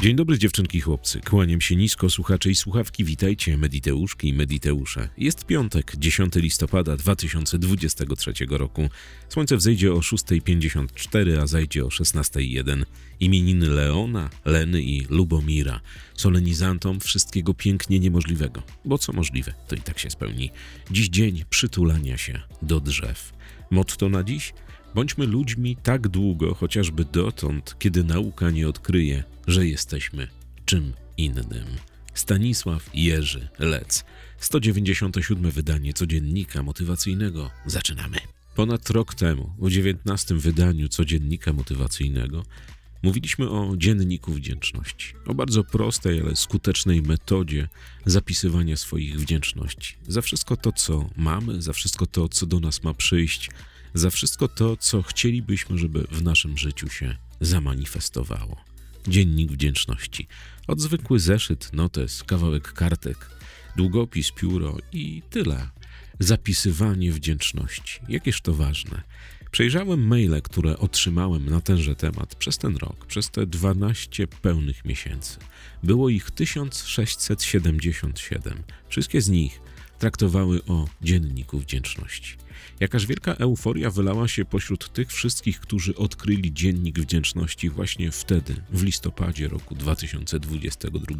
Dzień dobry dziewczynki chłopcy. Kłaniam się nisko, słuchacze i słuchawki. Witajcie, Mediteuszki i Mediteusze. Jest piątek, 10 listopada 2023 roku. Słońce wzejdzie o 6.54, a zajdzie o 16.01. Imieniny Leona, Leny i Lubomira. Solenizantom wszystkiego pięknie niemożliwego. Bo co możliwe, to i tak się spełni. Dziś dzień przytulania się do drzew. Motto na dziś? Bądźmy ludźmi tak długo, chociażby dotąd, kiedy nauka nie odkryje, że jesteśmy czym innym. Stanisław Jerzy Lec. 197 wydanie codziennika motywacyjnego. Zaczynamy. Ponad rok temu, w 19 wydaniu codziennika motywacyjnego, mówiliśmy o dzienniku wdzięczności. O bardzo prostej, ale skutecznej metodzie zapisywania swoich wdzięczności. Za wszystko to, co mamy, za wszystko to, co do nas ma przyjść, za wszystko to, co chcielibyśmy, żeby w naszym życiu się zamanifestowało. Dziennik wdzięczności. Od zwykły zeszyt, notes, kawałek kartek, długopis, pióro i tyle. Zapisywanie wdzięczności. Jakież to ważne. Przejrzałem maile, które otrzymałem na tenże temat przez ten rok, przez te 12 pełnych miesięcy. Było ich 1677. Wszystkie z nich traktowały o dzienniku wdzięczności. Jakaż wielka euforia wylała się pośród tych wszystkich, którzy odkryli dziennik wdzięczności właśnie wtedy, w listopadzie roku 2022.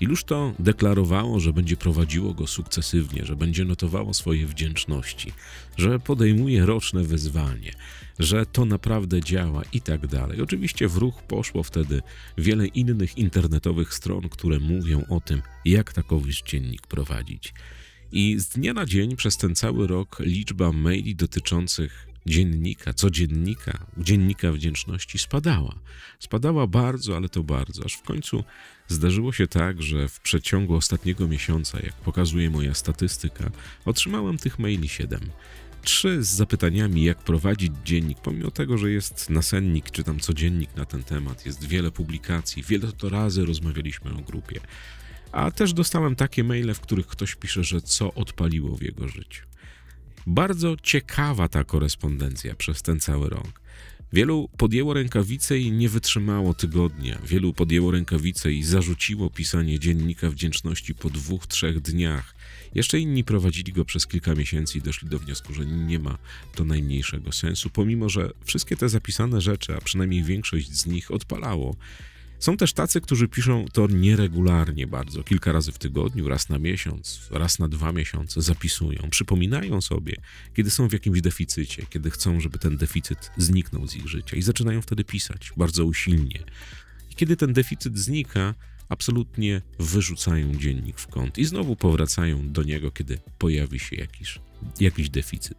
Iluż to deklarowało, że będzie prowadziło go sukcesywnie, że będzie notowało swoje wdzięczności, że podejmuje roczne wyzwanie, że to naprawdę działa i tak dalej. Oczywiście w ruch poszło wtedy wiele innych internetowych stron, które mówią o tym, jak takowy dziennik prowadzić. I z dnia na dzień przez ten cały rok liczba maili dotyczących dziennika, codziennika, dziennika wdzięczności spadała. Spadała bardzo, ale to bardzo, aż w końcu zdarzyło się tak, że w przeciągu ostatniego miesiąca, jak pokazuje moja statystyka, otrzymałem tych maili 7. Trzy z zapytaniami, jak prowadzić dziennik, pomimo tego, że jest nasennik czy tam codziennik na ten temat, jest wiele publikacji, wiele to razy rozmawialiśmy o grupie. A też dostałem takie maile, w których ktoś pisze, że co odpaliło w jego życiu. Bardzo ciekawa ta korespondencja przez ten cały rok. Wielu podjęło rękawice i nie wytrzymało tygodnia. Wielu podjęło rękawice i zarzuciło pisanie dziennika wdzięczności po dwóch, trzech dniach. Jeszcze inni prowadzili go przez kilka miesięcy i doszli do wniosku, że nie ma to najmniejszego sensu, pomimo że wszystkie te zapisane rzeczy, a przynajmniej większość z nich odpalało. Są też tacy, którzy piszą to nieregularnie bardzo, kilka razy w tygodniu, raz na miesiąc, raz na dwa miesiące, zapisują, przypominają sobie, kiedy są w jakimś deficycie, kiedy chcą, żeby ten deficyt zniknął z ich życia i zaczynają wtedy pisać bardzo usilnie. I kiedy ten deficyt znika, absolutnie wyrzucają dziennik w kąt i znowu powracają do niego, kiedy pojawi się jakiś, jakiś deficyt.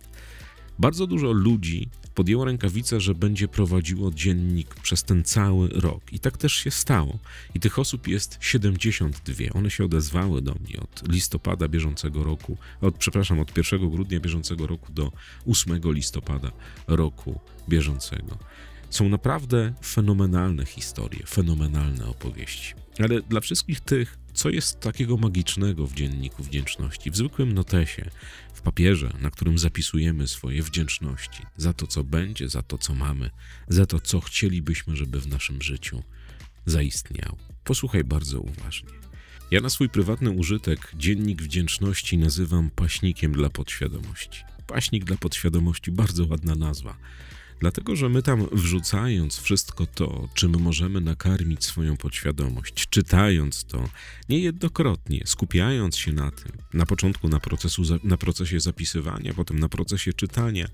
Bardzo dużo ludzi podjęło rękawicę, że będzie prowadziło dziennik przez ten cały rok. I tak też się stało. I tych osób jest 72. One się odezwały do mnie od listopada bieżącego roku, od, przepraszam, od 1 grudnia bieżącego roku do 8 listopada roku bieżącego. Są naprawdę fenomenalne historie, fenomenalne opowieści. Ale dla wszystkich tych, co jest takiego magicznego w dzienniku wdzięczności, w zwykłym notesie, w papierze, na którym zapisujemy swoje wdzięczności za to, co będzie, za to, co mamy, za to, co chcielibyśmy, żeby w naszym życiu zaistniało. Posłuchaj bardzo uważnie. Ja na swój prywatny użytek dziennik wdzięczności nazywam paśnikiem dla podświadomości. Paśnik dla podświadomości, bardzo ładna nazwa. Dlatego, że my tam wrzucając wszystko to, czym możemy nakarmić swoją podświadomość, czytając to niejednokrotnie, skupiając się na tym, na początku na, procesu, na procesie zapisywania, potem na procesie czytania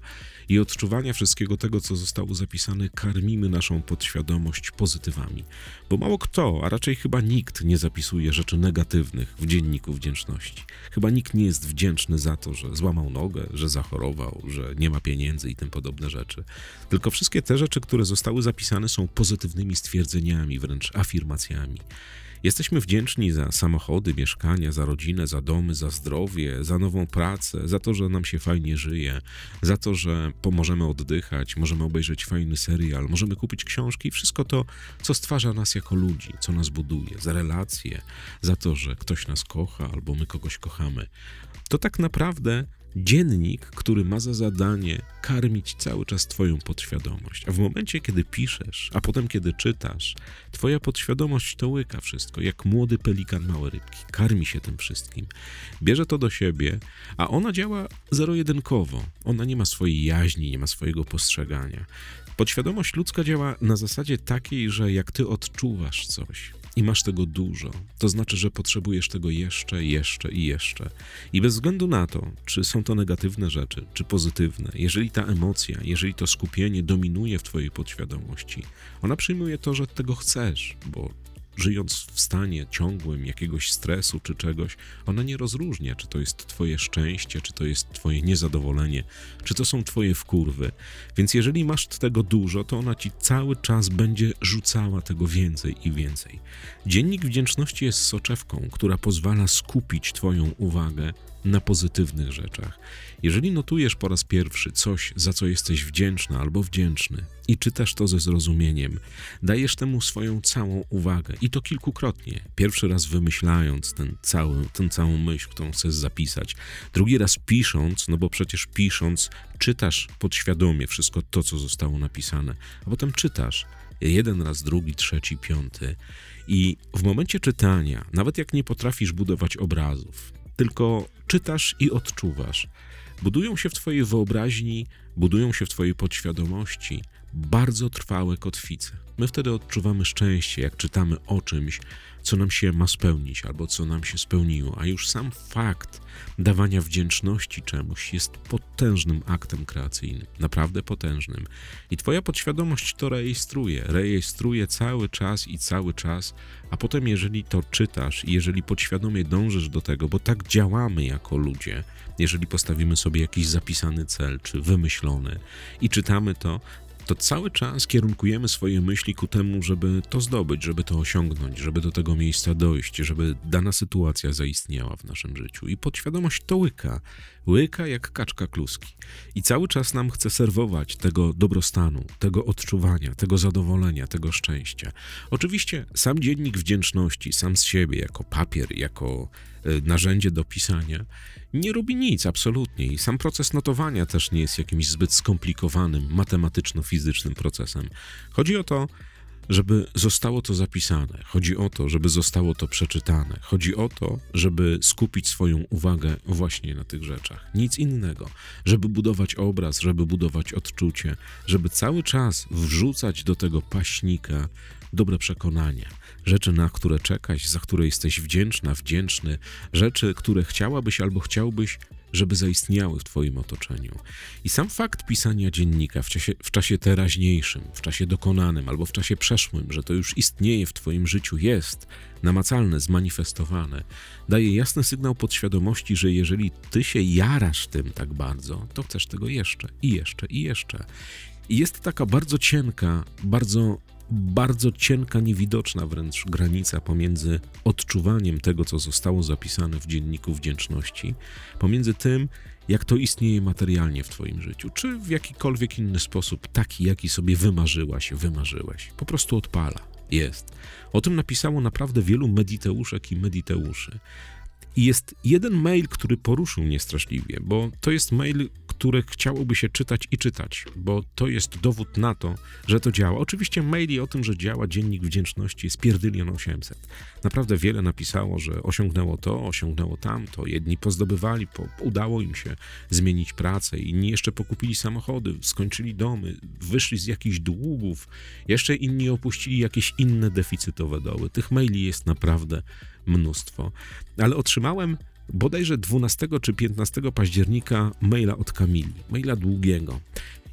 i odczuwania wszystkiego tego, co zostało zapisane, karmimy naszą podświadomość pozytywami. Bo mało kto, a raczej chyba nikt nie zapisuje rzeczy negatywnych w dzienniku wdzięczności. Chyba nikt nie jest wdzięczny za to, że złamał nogę, że zachorował, że nie ma pieniędzy i tym podobne rzeczy. Tylko wszystkie te rzeczy, które zostały zapisane, są pozytywnymi stwierdzeniami, wręcz afirmacjami. Jesteśmy wdzięczni za samochody, mieszkania, za rodzinę, za domy, za zdrowie, za nową pracę, za to, że nam się fajnie żyje, za to, że pomożemy oddychać, możemy obejrzeć fajny serial, możemy kupić książki, wszystko to, co stwarza nas jako ludzi, co nas buduje, za relacje, za to, że ktoś nas kocha albo my kogoś kochamy. To tak naprawdę dziennik, który ma za zadanie karmić cały czas Twoją podświadomość. A w momencie, kiedy piszesz, a potem, kiedy czytasz, Twoja podświadomość to łyka wszystko, jak młody pelikan małe rybki. Karmi się tym wszystkim. Bierze to do siebie, a ona działa zero-jedynkowo. Ona nie ma swojej jaźni, nie ma swojego postrzegania. Podświadomość ludzka działa na zasadzie takiej, że jak ty odczuwasz coś i masz tego dużo, to znaczy, że potrzebujesz tego jeszcze, jeszcze i jeszcze. I bez względu na to, czy są to negatywne rzeczy, czy pozytywne, jeżeli ta emocja, jeżeli to skupienie dominuje w twojej podświadomości, ona przyjmuje to, że tego chcesz, bo żyjąc w stanie ciągłym jakiegoś stresu czy czegoś, ona nie rozróżnia, czy to jest twoje szczęście, czy to jest twoje niezadowolenie, czy to są twoje wkurwy. Więc jeżeli masz tego dużo, to ona ci cały czas będzie rzucała tego więcej i więcej. Dziennik wdzięczności jest soczewką, która pozwala skupić twoją uwagę na pozytywnych rzeczach. Jeżeli notujesz po raz pierwszy coś, za co jesteś wdzięczna albo wdzięczny i czytasz to ze zrozumieniem, dajesz temu swoją całą uwagę i to kilkukrotnie. Pierwszy raz wymyślając ten cały, tę całą myśl, którą chcesz zapisać, drugi raz pisząc, no bo przecież pisząc czytasz podświadomie wszystko to, co zostało napisane, a potem czytasz jeden raz, drugi, trzeci, piąty. I w momencie czytania, nawet jak nie potrafisz budować obrazów, tylko czytasz i odczuwasz. Budują się w Twojej wyobraźni, budują się w Twojej podświadomości bardzo trwałe kotwice. My wtedy odczuwamy szczęście, jak czytamy o czymś, co nam się ma spełnić albo co nam się spełniło, a już sam fakt dawania wdzięczności czemuś jest potężnym aktem kreacyjnym, naprawdę potężnym. I Twoja podświadomość to rejestruje, rejestruje cały czas i cały czas, a potem, jeżeli to czytasz i jeżeli podświadomie dążysz do tego, bo tak działamy jako ludzie, jeżeli postawimy sobie jakiś zapisany cel czy wymyślony i czytamy to, to cały czas kierunkujemy swoje myśli ku temu, żeby to zdobyć, żeby to osiągnąć, żeby do tego miejsca dojść, żeby dana sytuacja zaistniała w naszym życiu. I podświadomość to łyka, łyka jak kaczka kluski. I cały czas nam chce serwować tego dobrostanu, tego odczuwania, tego zadowolenia, tego szczęścia. Oczywiście sam dziennik wdzięczności, sam z siebie, jako papier, jako narzędzie do pisania, nie robi nic absolutnie i sam proces notowania też nie jest jakimś zbyt skomplikowanym matematyczno-fizycznym procesem. Chodzi o to, żeby zostało to zapisane, chodzi o to, żeby zostało to przeczytane, chodzi o to, żeby skupić swoją uwagę właśnie na tych rzeczach. Nic innego, żeby budować obraz, żeby budować odczucie, żeby cały czas wrzucać do tego paśnika dobre przekonania, rzeczy, na które czekać, za które jesteś wdzięczna, wdzięczny, rzeczy, które chciałabyś albo chciałbyś, żeby zaistniały w Twoim otoczeniu. I sam fakt pisania dziennika w czasie, w czasie teraźniejszym, w czasie dokonanym albo w czasie przeszłym, że to już istnieje w Twoim życiu, jest namacalne, zmanifestowane, daje jasny sygnał podświadomości, że jeżeli Ty się jarasz tym tak bardzo, to chcesz tego jeszcze i jeszcze i jeszcze. I jest taka bardzo cienka, bardzo bardzo cienka, niewidoczna wręcz granica pomiędzy odczuwaniem tego, co zostało zapisane w dzienniku wdzięczności, pomiędzy tym, jak to istnieje materialnie w Twoim życiu, czy w jakikolwiek inny sposób, taki, jaki sobie wymarzyłaś, wymarzyłeś. Po prostu odpala. Jest. O tym napisało naprawdę wielu mediteuszek i mediteuszy. I jest jeden mail, który poruszył mnie straszliwie, bo to jest mail, które chciałoby się czytać i czytać, bo to jest dowód na to, że to działa. Oczywiście maili o tym, że działa Dziennik Wdzięczności jest pierdylion 800. Naprawdę wiele napisało, że osiągnęło to, osiągnęło tamto. Jedni pozdobywali, po, udało im się zmienić pracę, inni jeszcze pokupili samochody, skończyli domy, wyszli z jakichś długów, jeszcze inni opuścili jakieś inne deficytowe doły. Tych maili jest naprawdę mnóstwo. Ale otrzymałem bodajże 12 czy 15 października maila od Kamili, maila długiego.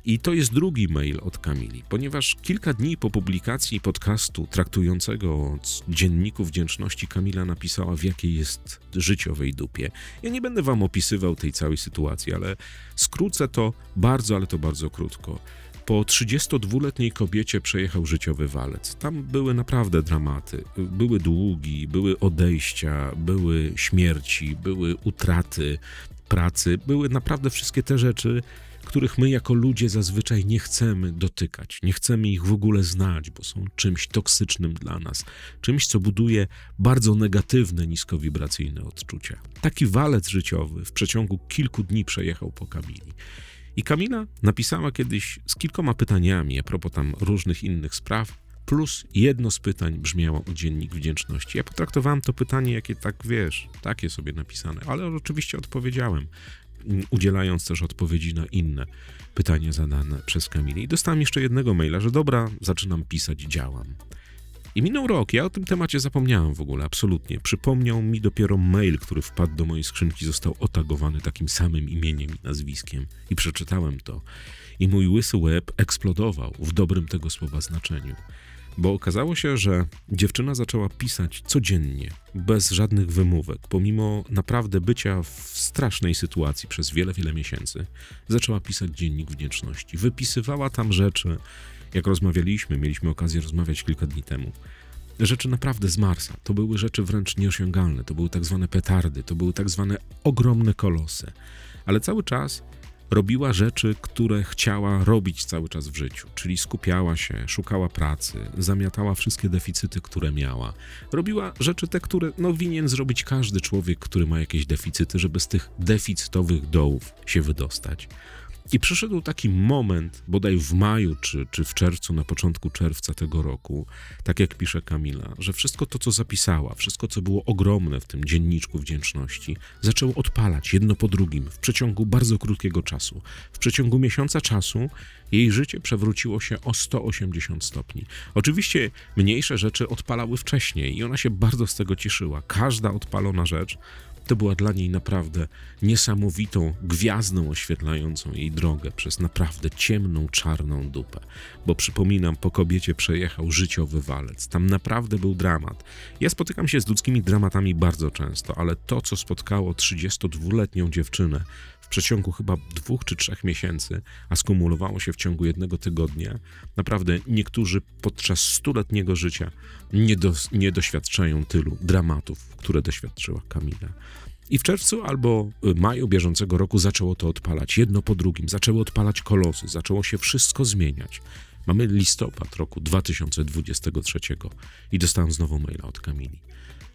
I to jest drugi mail od Kamili, ponieważ kilka dni po publikacji podcastu traktującego dzienniku wdzięczności Kamila napisała, w jakiej jest życiowej dupie. Ja nie będę wam opisywał tej całej sytuacji, ale skrócę to bardzo, ale to bardzo krótko. Po 32-letniej kobiecie przejechał życiowy walec. Tam były naprawdę dramaty. Były długi, były odejścia, były śmierci, były utraty pracy, były naprawdę wszystkie te rzeczy, których my jako ludzie zazwyczaj nie chcemy dotykać, nie chcemy ich w ogóle znać, bo są czymś toksycznym dla nas, czymś, co buduje bardzo negatywne, niskowibracyjne odczucia. Taki walec życiowy w przeciągu kilku dni przejechał po Kamili. I Kamila napisała kiedyś z kilkoma pytaniami a propos tam różnych innych spraw, plus jedno z pytań brzmiało o dziennik wdzięczności. Ja potraktowałem to pytanie, jakie tak wiesz, takie sobie napisane, ale oczywiście odpowiedziałem, mm, udzielając też odpowiedzi na inne pytania zadane przez Kamilę. I dostałem jeszcze jednego maila, że dobra, zaczynam pisać, działam. I minął rok, ja o tym temacie zapomniałem w ogóle, absolutnie. Przypomniał mi dopiero mail, który wpadł do mojej skrzynki, został otagowany takim samym imieniem i nazwiskiem. I przeczytałem to. I mój łysy łeb eksplodował w dobrym tego słowa znaczeniu. Bo okazało się, że dziewczyna zaczęła pisać codziennie, bez żadnych wymówek, pomimo naprawdę bycia w strasznej sytuacji przez wiele, wiele miesięcy. Zaczęła pisać dziennik wdzięczności. Wypisywała tam rzeczy, jak rozmawialiśmy, mieliśmy okazję rozmawiać kilka dni temu. Rzeczy naprawdę z Marsa. To były rzeczy wręcz nieosiągalne. To były tak zwane petardy, to były tak zwane ogromne kolosy. Ale cały czas robiła rzeczy, które chciała robić cały czas w życiu, czyli skupiała się, szukała pracy, zamiatała wszystkie deficyty, które miała. Robiła rzeczy te, które no, winien zrobić każdy człowiek, który ma jakieś deficyty, żeby z tych deficytowych dołów się wydostać. I przyszedł taki moment, bodaj w maju czy, czy w czerwcu, na początku czerwca tego roku, tak jak pisze Kamila, że wszystko to, co zapisała, wszystko, co było ogromne w tym dzienniczku wdzięczności, zaczęło odpalać jedno po drugim w przeciągu bardzo krótkiego czasu. W przeciągu miesiąca czasu jej życie przewróciło się o 180 stopni. Oczywiście mniejsze rzeczy odpalały wcześniej i ona się bardzo z tego cieszyła. Każda odpalona rzecz to była dla niej naprawdę niesamowitą gwiazdą oświetlającą jej drogę przez naprawdę ciemną, czarną dupę. Bo przypominam, po kobiecie przejechał życiowy walec. Tam naprawdę był dramat. Ja spotykam się z ludzkimi dramatami bardzo często, ale to, co spotkało 32-letnią dziewczynę przeciągu chyba dwóch czy trzech miesięcy, a skumulowało się w ciągu jednego tygodnia, naprawdę niektórzy podczas stuletniego życia nie, do, nie doświadczają tylu dramatów, które doświadczyła Kamila. I w czerwcu albo maju bieżącego roku zaczęło to odpalać, jedno po drugim, zaczęły odpalać kolosy, zaczęło się wszystko zmieniać. Mamy listopad roku 2023 i dostałem znowu maila od Kamili,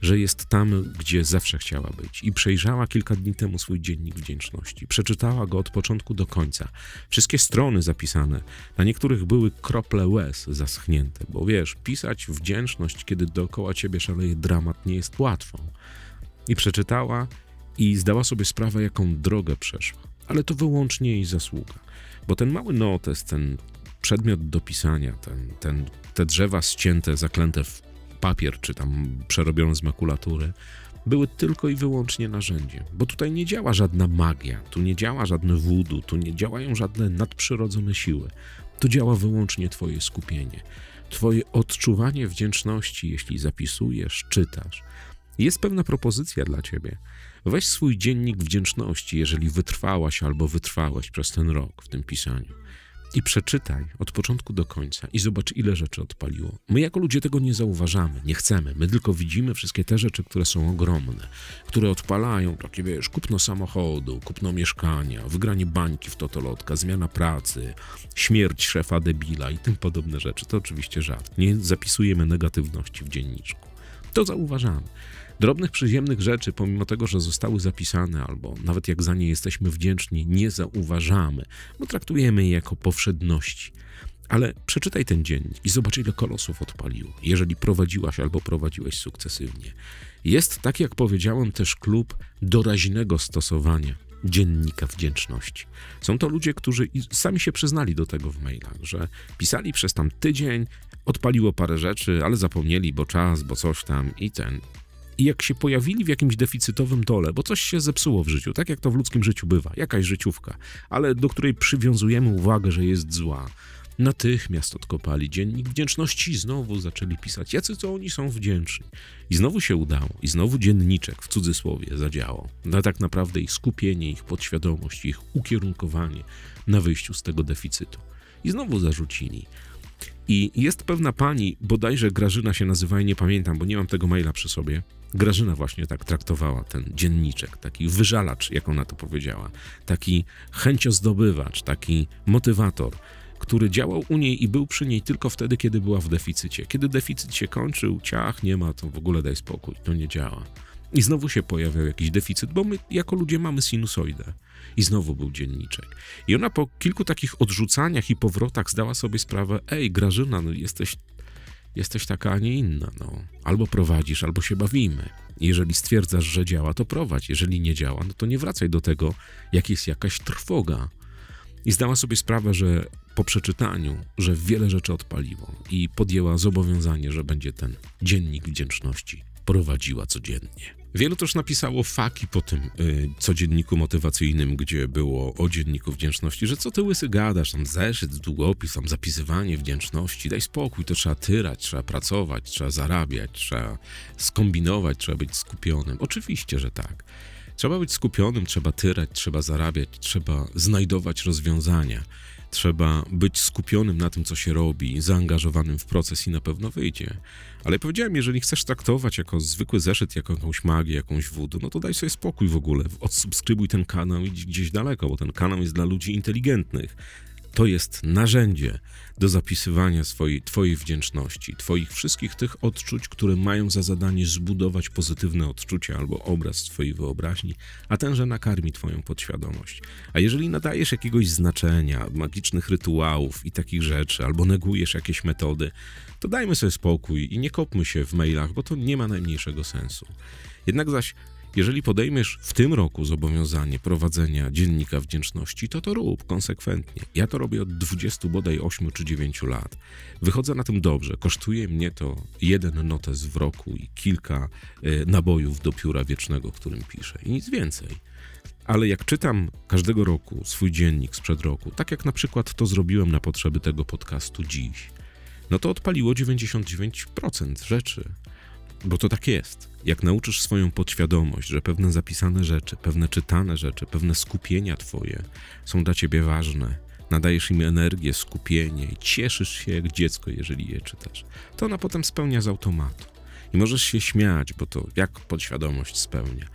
że jest tam, gdzie zawsze chciała być i przejrzała kilka dni temu swój dziennik wdzięczności. Przeczytała go od początku do końca. Wszystkie strony zapisane, na niektórych były krople łez zaschnięte, bo wiesz, pisać wdzięczność, kiedy dookoła ciebie szaleje dramat, nie jest łatwo. I przeczytała i zdała sobie sprawę, jaką drogę przeszła. Ale to wyłącznie jej zasługa, bo ten mały notes, ten przedmiot do pisania, ten, ten, te drzewa ścięte, zaklęte w papier, czy tam przerobione z makulatury, były tylko i wyłącznie narzędziem, bo tutaj nie działa żadna magia, tu nie działa żadne voodoo, tu nie działają żadne nadprzyrodzone siły. Tu działa wyłącznie Twoje skupienie, Twoje odczuwanie wdzięczności, jeśli zapisujesz, czytasz. Jest pewna propozycja dla Ciebie. Weź swój dziennik wdzięczności, jeżeli wytrwałaś albo wytrwałeś przez ten rok w tym pisaniu. I przeczytaj od początku do końca i zobacz, ile rzeczy odpaliło. My jako ludzie tego nie zauważamy, nie chcemy. My tylko widzimy wszystkie te rzeczy, które są ogromne, które odpalają takie, wiesz, kupno samochodu, kupno mieszkania, wygranie bańki w totolotka, zmiana pracy, śmierć szefa debila i tym podobne rzeczy. To oczywiście żart. Nie zapisujemy negatywności w dzienniczku. To zauważamy drobnych, przyziemnych rzeczy, pomimo tego, że zostały zapisane, albo nawet jak za nie jesteśmy wdzięczni, nie zauważamy, bo traktujemy je jako powszedności. Ale przeczytaj ten dzień i zobacz, ile kolosów odpaliło, jeżeli prowadziłaś albo prowadziłeś sukcesywnie. Jest, tak jak powiedziałem, też klub doraźnego stosowania dziennika wdzięczności. Są to ludzie, którzy sami się przyznali do tego w mailach, że pisali przez tam tydzień, odpaliło parę rzeczy, ale zapomnieli, bo czas, bo coś tam i ten. I jak się pojawili w jakimś deficytowym dole, bo coś się zepsuło w życiu, tak jak to w ludzkim życiu bywa, jakaś życiówka, ale do której przywiązujemy uwagę, że jest zła, natychmiast odkopali dziennik wdzięczności i znowu zaczęli pisać, jacy to oni są wdzięczni. I znowu się udało, i znowu dzienniczek w cudzysłowie zadziałał. Na tak naprawdę ich skupienie, ich podświadomość, ich ukierunkowanie na wyjściu z tego deficytu. I znowu zarzucili I jest pewna pani, bodajże Grażyna się nazywa i nie pamiętam, bo nie mam tego maila przy sobie. Grażyna właśnie tak traktowała ten dzienniczek, taki wyżalacz, jak ona to powiedziała, taki chęciozdobywacz, taki motywator, który działał u niej i był przy niej tylko wtedy, kiedy była w deficycie. Kiedy deficyt się kończył, ciach, nie ma, to w ogóle daj spokój, to nie działa. I znowu się pojawiał jakiś deficyt, bo my jako ludzie mamy sinusoidę. I znowu był dzienniczek. I ona po kilku takich odrzucaniach i powrotach zdała sobie sprawę, ej Grażyna, no jesteś, jesteś taka, a nie inna. No. Albo prowadzisz, albo się bawimy. Jeżeli stwierdzasz, że działa, to prowadź. Jeżeli nie działa, no to nie wracaj do tego, jak jest jakaś trwoga. I zdała sobie sprawę, że po przeczytaniu, że wiele rzeczy odpaliło i podjęła zobowiązanie, że będzie ten dziennik wdzięczności prowadziła codziennie. Wielu też napisało faki po tym y, codzienniku motywacyjnym, gdzie było o dzienniku wdzięczności, że co ty łysy gadasz, tam zeszyt, długopis, tam zapisywanie wdzięczności, daj spokój, to trzeba tyrać, trzeba pracować, trzeba zarabiać, trzeba skombinować, trzeba być skupionym. Oczywiście, że tak. Trzeba być skupionym, trzeba tyrać, trzeba zarabiać, trzeba znajdować rozwiązania. Trzeba być skupionym na tym, co się robi, zaangażowanym w proces i na pewno wyjdzie. Ale powiedziałem, jeżeli chcesz traktować jako zwykły zeszyt, jako jakąś magię, jakąś wódę, no to daj sobie spokój w ogóle. Odsubskrybuj ten kanał i gdzieś daleko, bo ten kanał jest dla ludzi inteligentnych. To jest narzędzie do zapisywania swojej, Twojej wdzięczności, Twoich wszystkich tych odczuć, które mają za zadanie zbudować pozytywne odczucia albo obraz Twojej wyobraźni, a tenże nakarmi Twoją podświadomość. A jeżeli nadajesz jakiegoś znaczenia, magicznych rytuałów i takich rzeczy, albo negujesz jakieś metody, to dajmy sobie spokój i nie kopmy się w mailach, bo to nie ma najmniejszego sensu. Jednak zaś jeżeli podejmiesz w tym roku zobowiązanie prowadzenia dziennika wdzięczności, to to rób konsekwentnie. Ja to robię od 20 bodaj 8 czy 9 lat. Wychodzę na tym dobrze. Kosztuje mnie to jeden notes w roku i kilka y, nabojów do pióra wiecznego, którym piszę. I nic więcej. Ale jak czytam każdego roku swój dziennik sprzed roku, tak jak na przykład to zrobiłem na potrzeby tego podcastu dziś, no to odpaliło 99% rzeczy. Bo to tak jest. Jak nauczysz swoją podświadomość, że pewne zapisane rzeczy, pewne czytane rzeczy, pewne skupienia twoje są dla ciebie ważne, nadajesz im energię, skupienie i cieszysz się jak dziecko, jeżeli je czytasz, to ona potem spełnia z automatu. I możesz się śmiać, bo to jak podświadomość spełnia.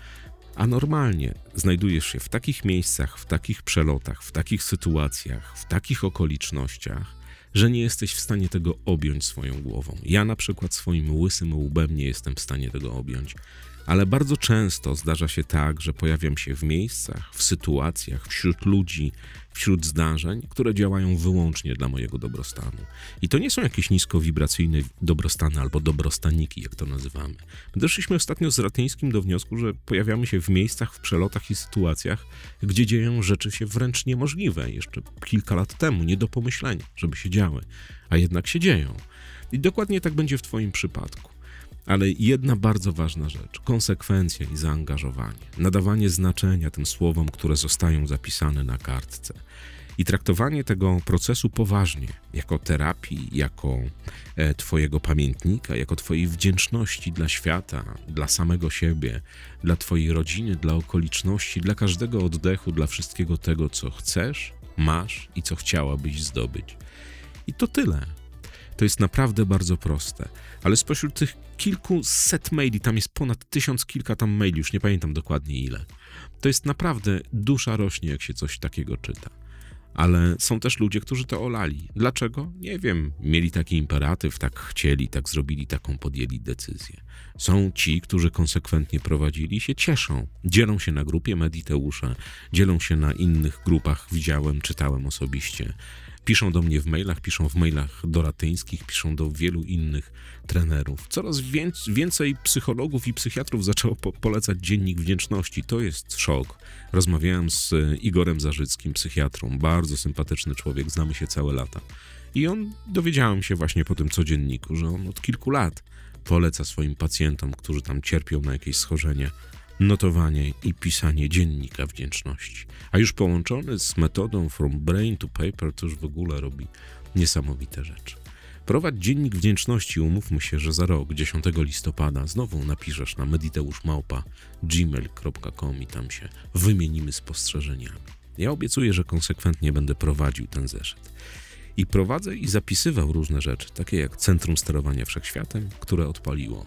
A normalnie znajdujesz się w takich miejscach, w takich przelotach, w takich sytuacjach, w takich okolicznościach, że nie jesteś w stanie tego objąć swoją głową. Ja na przykład swoim łysym łbem nie jestem w stanie tego objąć, ale bardzo często zdarza się tak, że pojawiam się w miejscach, w sytuacjach, wśród ludzi, wśród zdarzeń, które działają wyłącznie dla mojego dobrostanu. I to nie są jakieś niskowibracyjne dobrostany albo dobrostaniki, jak to nazywamy. My doszliśmy ostatnio z Ratyńskim do wniosku, że pojawiamy się w miejscach, w przelotach i sytuacjach, gdzie dzieją rzeczy się wręcz niemożliwe, jeszcze kilka lat temu, nie do pomyślenia, żeby się działy, a jednak się dzieją. I dokładnie tak będzie w Twoim przypadku. Ale jedna bardzo ważna rzecz: konsekwencja i zaangażowanie, nadawanie znaczenia tym słowom, które zostają zapisane na kartce. I traktowanie tego procesu poważnie, jako terapii, jako e, Twojego pamiętnika, jako Twojej wdzięczności dla świata, dla samego siebie, dla Twojej rodziny, dla okoliczności, dla każdego oddechu, dla wszystkiego tego, co chcesz, masz i co chciałabyś zdobyć. I to tyle. To jest naprawdę bardzo proste. Ale spośród tych kilkuset maili, tam jest ponad tysiąc kilka tam maili, już nie pamiętam dokładnie ile. To jest naprawdę dusza rośnie, jak się coś takiego czyta. Ale są też ludzie, którzy to olali. Dlaczego? Nie wiem. Mieli taki imperatyw, tak chcieli, tak zrobili, taką podjęli decyzję. Są ci, którzy konsekwentnie prowadzili się cieszą. Dzielą się na grupie Mediteusza, dzielą się na innych grupach, widziałem, czytałem osobiście. Piszą do mnie w mailach, piszą w mailach do Ratyńskich, piszą do wielu innych trenerów. Coraz więcej psychologów i psychiatrów zaczęło po polecać Dziennik Wdzięczności. To jest szok. Rozmawiałem z e, Igorem Zarzyckim, psychiatrą, bardzo sympatyczny człowiek, znamy się całe lata. I on, dowiedziałem się właśnie po tym codzienniku, że on od kilku lat poleca swoim pacjentom, którzy tam cierpią na jakieś schorzenie, notowanie i pisanie dziennika wdzięczności. A już połączony z metodą From Brain to Paper, to już w ogóle robi niesamowite rzeczy. Prowadź dziennik wdzięczności, umówmy się, że za rok, 10 listopada, znowu napiszesz na mediteuszmałpa.gmail.com i tam się wymienimy spostrzeżeniami. Ja obiecuję, że konsekwentnie będę prowadził ten zeszyt. I prowadzę i zapisywał różne rzeczy, takie jak Centrum Sterowania Wszechświatem, które odpaliło.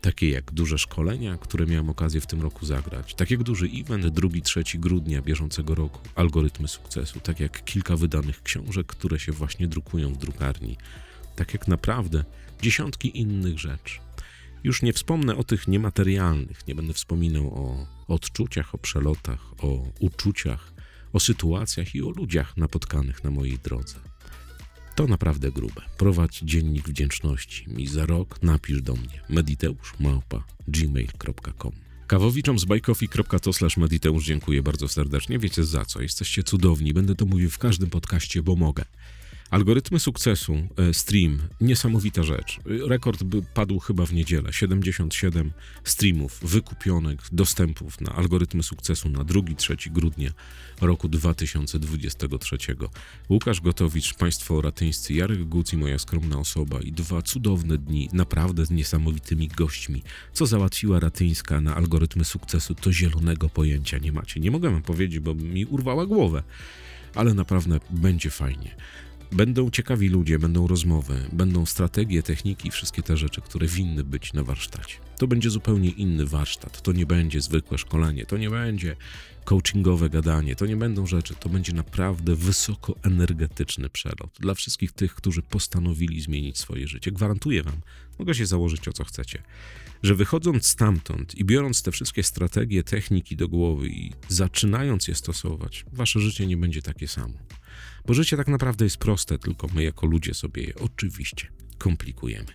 Takie jak duże szkolenia, które miałem okazję w tym roku zagrać. Tak jak duży event 2-3 grudnia bieżącego roku, algorytmy sukcesu. Tak jak kilka wydanych książek, które się właśnie drukują w drukarni. Tak jak naprawdę dziesiątki innych rzeczy. Już nie wspomnę o tych niematerialnych, nie będę wspominał o odczuciach, o przelotach, o uczuciach, o sytuacjach i o ludziach napotkanych na mojej drodze. To naprawdę grube. Prowadź dziennik wdzięczności i za rok napisz do mnie mediteuszmałpa.gmail.com Kawowiczom z bajkofi.to slash mediteusz dziękuję bardzo serdecznie. Wiecie za co. Jesteście cudowni. Będę to mówił w każdym podcaście, bo mogę. Algorytmy sukcesu, e, stream, niesamowita rzecz. Rekord padł chyba w niedzielę. 77 streamów wykupionych, dostępów na algorytmy sukcesu na 2-3 grudnia roku 2023. Łukasz Gotowicz, Państwo Oratyńscy, Jarek Guc i moja skromna osoba i dwa cudowne dni, naprawdę z niesamowitymi gośćmi. Co załatwiła Ratyńska na algorytmy sukcesu, to zielonego pojęcia nie macie. Nie mogę wam powiedzieć, bo mi urwała głowę ale naprawdę będzie fajnie. Będą ciekawi ludzie, będą rozmowy, będą strategie, techniki, wszystkie te rzeczy, które winny być na warsztacie. To będzie zupełnie inny warsztat. To nie będzie zwykłe szkolenie, to nie będzie coachingowe gadanie, to nie będą rzeczy, to będzie naprawdę wysokoenergetyczny przelot dla wszystkich tych, którzy postanowili zmienić swoje życie. Gwarantuję Wam, mogę się założyć o co chcecie, że wychodząc stamtąd i biorąc te wszystkie strategie, techniki do głowy i zaczynając je stosować, Wasze życie nie będzie takie samo. Bo życie tak naprawdę jest proste, tylko my jako ludzie sobie je oczywiście komplikujemy.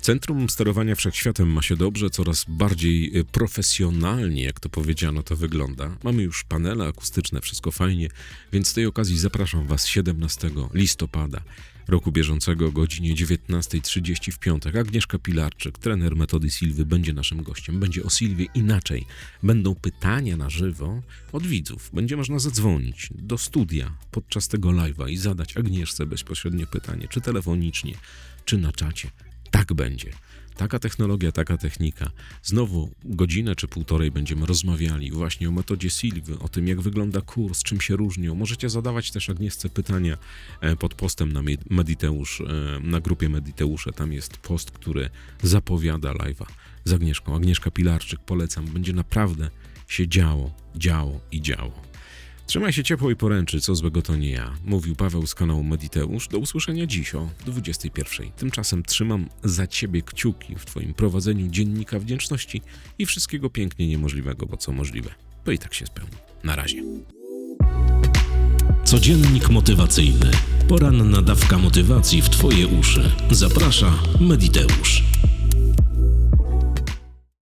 Centrum Sterowania Wszechświatem ma się dobrze, coraz bardziej y, profesjonalnie, jak to powiedziano, to wygląda. Mamy już panele akustyczne, wszystko fajnie, więc z tej okazji zapraszam Was 17 listopada roku bieżącego o godzinie 19.30 w piątek. Agnieszka Pilarczyk, trener metody Silwy, będzie naszym gościem. Będzie o Silwie inaczej. Będą pytania na żywo od widzów. Będzie można zadzwonić do studia podczas tego live'a i zadać Agnieszce bezpośrednie pytanie, czy telefonicznie, czy na czacie. Tak będzie. Taka technologia, taka technika. Znowu godzinę czy półtorej będziemy rozmawiali właśnie o metodzie Silwy, o tym jak wygląda kurs, czym się różnią. Możecie zadawać też Agnieszce pytania e, pod postem na Med- Mediteusz, e, na grupie Mediteusze. Tam jest post, który zapowiada live'a z Agnieszką. Agnieszka Pilarczyk, polecam. Będzie naprawdę się działo, działo i działo. Trzymaj się ciepło i poręczy, co złego to nie ja. Mówił Paweł z kanału Mediteusz. Do usłyszenia dziś o 21. Tymczasem trzymam za ciebie kciuki w twoim prowadzeniu dziennika wdzięczności i wszystkiego pięknie niemożliwego, bo co możliwe, to i tak się spełni. Na razie. Codziennik motywacyjny. Poranna dawka motywacji w Twoje uszy. Zaprasza Mediteusz.